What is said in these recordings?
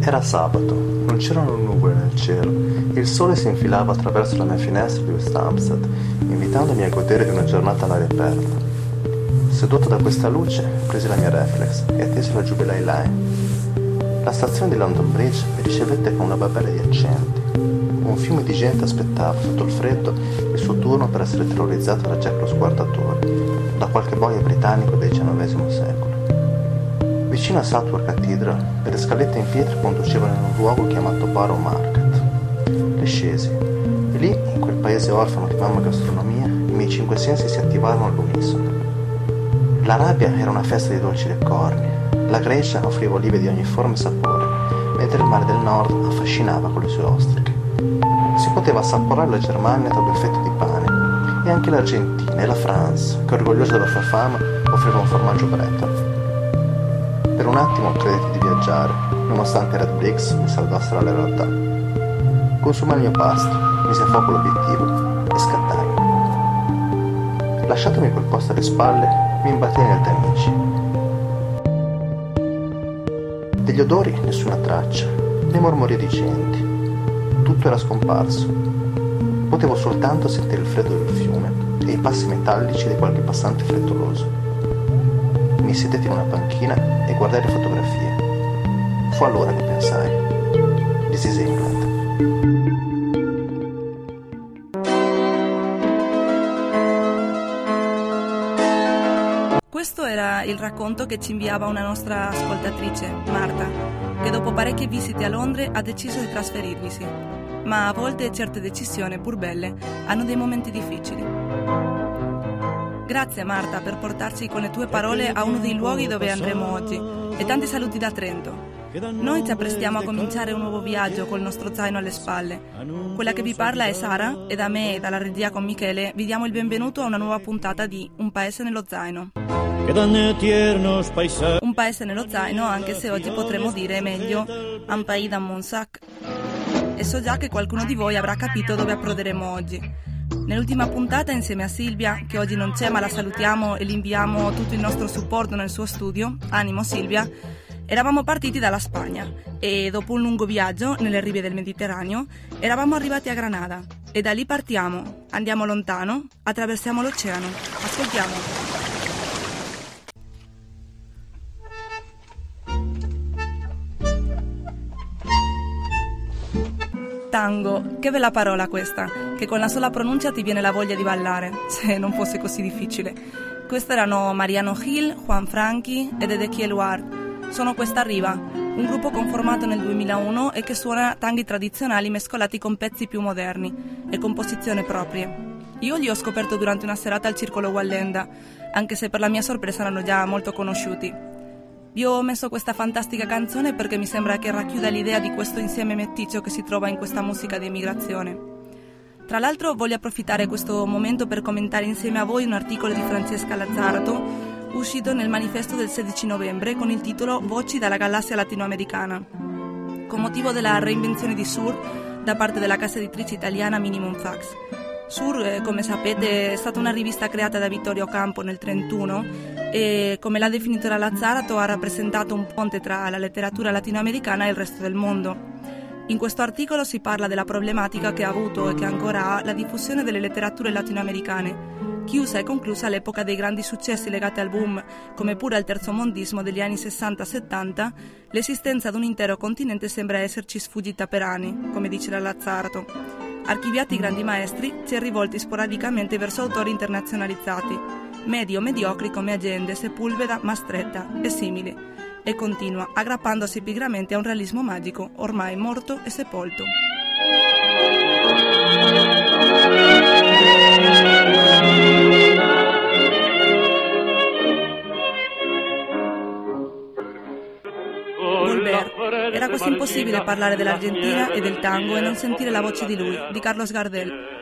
Era sabato, non c'erano nuvole nel cielo il sole si infilava attraverso la mia finestra di West Hampstead, invitandomi a godere di una giornata all'aria aperta. Seduto da questa luce, presi la mia reflex e attesi la Jubilee Line. La stazione di London Bridge mi ricevette con una babele di accenti. Un fiume di gente aspettava, sotto il freddo, il suo turno per essere terrorizzato da Jack lo sguardatore, da qualche boia britannico del XIX secolo. Vicino a Southwark Cathedral, delle scalette in pietra conducevano in un luogo chiamato Barrow Market. Le scesi, e lì, in quel paese orfano di mamma gastronomia, i miei cinque sensi si attivarono all'unisono. L'Arabia era una festa di dolci e corni, la Grecia offriva olive di ogni forma e sapore, mentre il mare del nord affascinava con le sue ostriche. Si poteva assaporare la Germania tra due fette di pane, e anche l'Argentina e la France, che orgogliosa della sua fama, offriva un formaggio bretto. Per un attimo credetti di viaggiare, nonostante Red Bricks mi salvasse dalla realtà. Consumai il mio pasto, mise a fuoco l'obiettivo e scattai. Lasciatomi quel posto alle spalle, mi imbattii negli amici. Degli odori nessuna traccia, né mormorio di genti. Tutto era scomparso. Potevo soltanto sentire il freddo del fiume e i passi metallici di qualche passante frettoloso mi sedetti in una panchina e guardai le fotografie. Fu allora che pensai, This is England. Questo era il racconto che ci inviava una nostra ascoltatrice, Marta, che dopo parecchie visite a Londra ha deciso di trasferirvisi. Ma a volte certe decisioni, pur belle, hanno dei momenti difficili. Grazie Marta per portarci con le tue parole a uno dei luoghi dove andremo oggi e tanti saluti da Trento. Noi ci apprestiamo a cominciare un nuovo viaggio col nostro zaino alle spalle. Quella che vi parla è Sara e da me e dalla regia con Michele vi diamo il benvenuto a una nuova puntata di Un paese nello zaino. Un paese nello zaino anche se oggi potremmo dire meglio Un pays dans mon sac. E so già che qualcuno di voi avrà capito dove approderemo oggi. Nell'ultima puntata insieme a Silvia, che oggi non c'è ma la salutiamo e le inviamo tutto il nostro supporto nel suo studio, animo Silvia, eravamo partiti dalla Spagna e dopo un lungo viaggio nelle rive del Mediterraneo eravamo arrivati a Granada e da lì partiamo, andiamo lontano, attraversiamo l'oceano. Ascoltiamo. Tango, che bella parola questa, che con la sola pronuncia ti viene la voglia di ballare, se non fosse così difficile. Questi erano Mariano Gil, Juan Franchi ed Ezequiel Ward. Sono Questa Riva, un gruppo conformato nel 2001 e che suona tanghi tradizionali mescolati con pezzi più moderni e composizioni proprie. Io li ho scoperto durante una serata al Circolo Wallenda, anche se per la mia sorpresa erano già molto conosciuti. Vi ho messo questa fantastica canzone perché mi sembra che racchiuda l'idea di questo insieme metticcio che si trova in questa musica di emigrazione. Tra l'altro voglio approfittare questo momento per commentare insieme a voi un articolo di Francesca Lazzarato uscito nel manifesto del 16 novembre con il titolo Voci dalla galassia latinoamericana. Con motivo della reinvenzione di Sur da parte della casa editrice italiana Minimum Fax. Sur, eh, come sapete, è stata una rivista creata da Vittorio Campo nel 1931 e, come l'ha definito la Lazzarato, ha rappresentato un ponte tra la letteratura latinoamericana e il resto del mondo. In questo articolo si parla della problematica che ha avuto e che ancora ha la diffusione delle letterature latinoamericane, chiusa e conclusa all'epoca dei grandi successi legati al boom, come pure al terzo mondismo degli anni 60-70, l'esistenza di un intero continente sembra esserci sfuggita per anni, come dice la Lazzarato archiviati grandi maestri, si è rivolti sporadicamente verso autori internazionalizzati, medio mediocri come Agende, Sepulveda, Mastretta e simili, e continua aggrappandosi pigramente a un realismo magico ormai morto e sepolto. Era quasi impossibile parlare dell'Argentina e del tango e non sentire la voce di lui, di Carlos Gardel.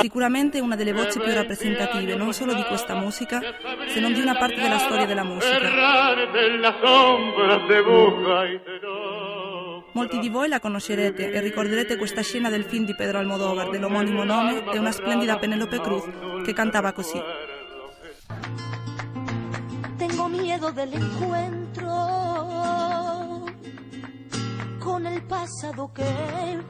Sicuramente una delle voci più rappresentative non solo di questa musica, se non di una parte della storia della musica. Molti di voi la conoscerete e ricorderete questa scena del film di Pedro Almodóvar dell'omonimo nome e una splendida Penelope Cruz che cantava così. Miedo del encuentro con el pasado che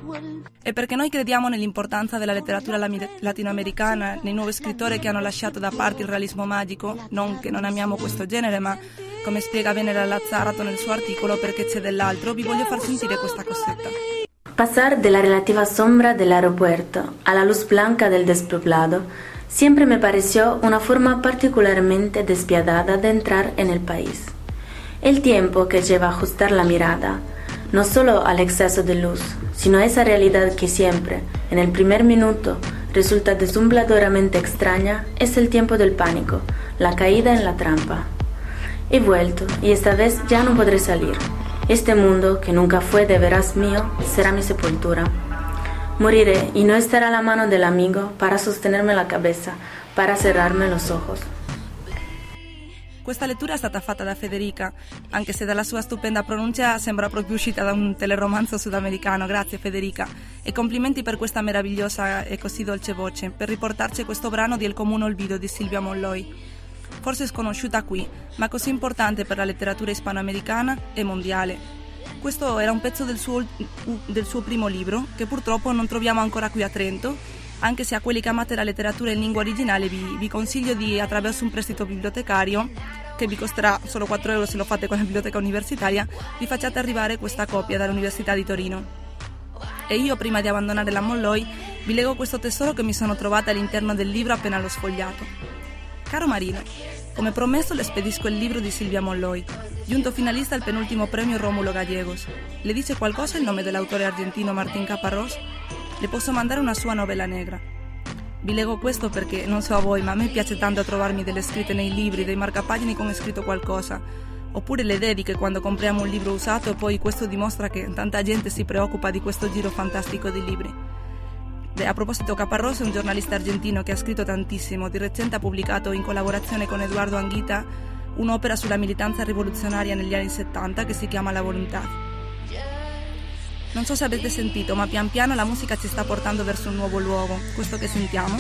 vuelve. E perché noi crediamo nell'importanza della letteratura latinoamericana, nei nuovi scrittori che hanno lasciato da parte il realismo magico, non che non amiamo questo genere, ma come spiega Venera Lazzarato nel suo articolo Perché c'è dell'altro, vi voglio far sentire questa cosetta. Pasar de la relativa sombra del aeropuerto a la luz blanca del despoblado siempre me pareció una forma particularmente despiadada de entrar en el país. El tiempo que lleva a ajustar la mirada, no solo al exceso de luz, sino a esa realidad que siempre, en el primer minuto, resulta deslumbradoramente extraña, es el tiempo del pánico, la caída en la trampa. He vuelto y esta vez ya no podré salir. Este mundo, que nunca fue de veras mío, será mi sepoltura. Moriré y no estará la mano del amigo para sostenerme la cabeza, para cerrarme los ojos. Questa lettura è stata fatta da Federica, anche se dalla sua stupenda pronuncia sembra proprio uscita da un teleromanzo sudamericano. Grazie Federica. E complimenti per questa meravigliosa e così dolce voce, per riportarci questo brano di El Comune Olvido di Silvia Molloi forse sconosciuta qui, ma così importante per la letteratura ispanoamericana e mondiale. Questo era un pezzo del suo, del suo primo libro, che purtroppo non troviamo ancora qui a Trento, anche se a quelli che amate la letteratura in lingua originale vi, vi consiglio di, attraverso un prestito bibliotecario, che vi costerà solo 4 euro se lo fate con la biblioteca universitaria, vi facciate arrivare questa copia dall'Università di Torino. E io, prima di abbandonare la Molloy, vi leggo questo tesoro che mi sono trovata all'interno del libro appena l'ho sfogliato. Caro Marino, come promesso le spedisco il libro di Silvia Molloi, giunto finalista al penultimo premio Romulo Gallegos. Le dice qualcosa il nome dell'autore argentino Martín Caparrós? Le posso mandare una sua novella negra. Vi leggo questo perché, non so a voi, ma a me piace tanto trovarmi delle scritte nei libri, dei marcapagini con scritto qualcosa. Oppure le dediche quando compriamo un libro usato e poi questo dimostra che tanta gente si preoccupa di questo giro fantastico di libri. A proposito, Caparroso è un giornalista argentino che ha scritto tantissimo. Di recente ha pubblicato in collaborazione con Eduardo Anghita un'opera sulla militanza rivoluzionaria negli anni 70 che si chiama La Volontà. Non so se avete sentito, ma pian piano la musica ci sta portando verso un nuovo luogo. Questo che sentiamo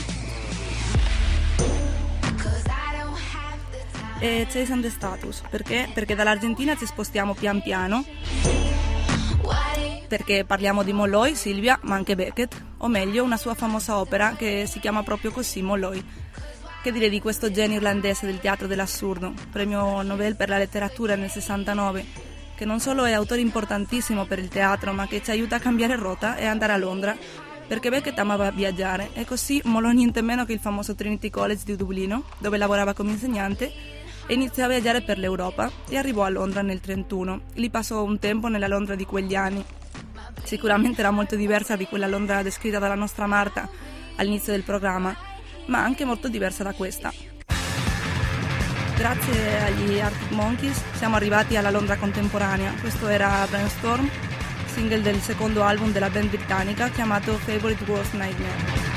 è Chase and the Status. Perché? Perché dall'Argentina ci spostiamo pian piano perché parliamo di Molloy, Silvia, ma anche Beckett, o meglio una sua famosa opera che si chiama proprio così, Molloy. Che dire di questo genio irlandese del teatro dell'assurdo, premio Nobel per la letteratura nel 69, che non solo è autore importantissimo per il teatro, ma che ci aiuta a cambiare rotta e andare a Londra, perché Beckett amava viaggiare e così molò niente meno che il famoso Trinity College di Dublino, dove lavorava come insegnante, e iniziò a viaggiare per l'Europa e arrivò a Londra nel 1931. Lì passò un tempo nella Londra di quegli anni, Sicuramente era molto diversa di quella Londra descritta dalla nostra Marta all'inizio del programma, ma anche molto diversa da questa. Grazie agli Arctic Monkeys siamo arrivati alla Londra contemporanea. Questo era Brainstorm, single del secondo album della band britannica chiamato Favorite Worst Nightmare.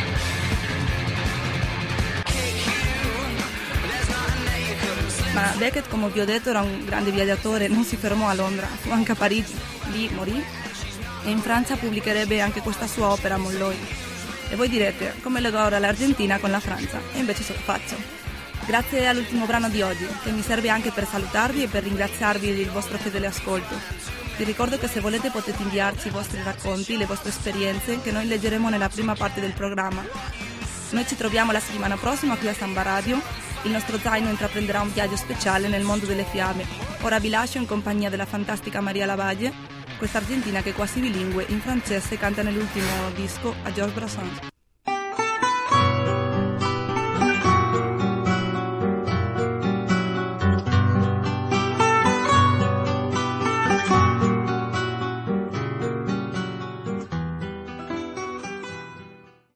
Ma Beckett, come vi ho detto, era un grande viaggiatore, non si fermò a Londra, fu anche a Parigi, lì morì e in Francia pubblicherebbe anche questa sua opera Molloy. E voi direte, come legò ora l'Argentina con la Francia? E invece ce lo faccio. Grazie all'ultimo brano di oggi, che mi serve anche per salutarvi e per ringraziarvi del vostro fedele ascolto. Vi ricordo che se volete potete inviarci i vostri racconti, le vostre esperienze, che noi leggeremo nella prima parte del programma. Noi ci troviamo la settimana prossima qui a Samba Radio. Il nostro zaino intraprenderà un viaggio speciale nel mondo delle fiabe. Ora vi lascio in compagnia della fantastica Maria Lavaglie questa argentina che è quasi bilingue in francese canta nell'ultimo disco a Georges Brassens.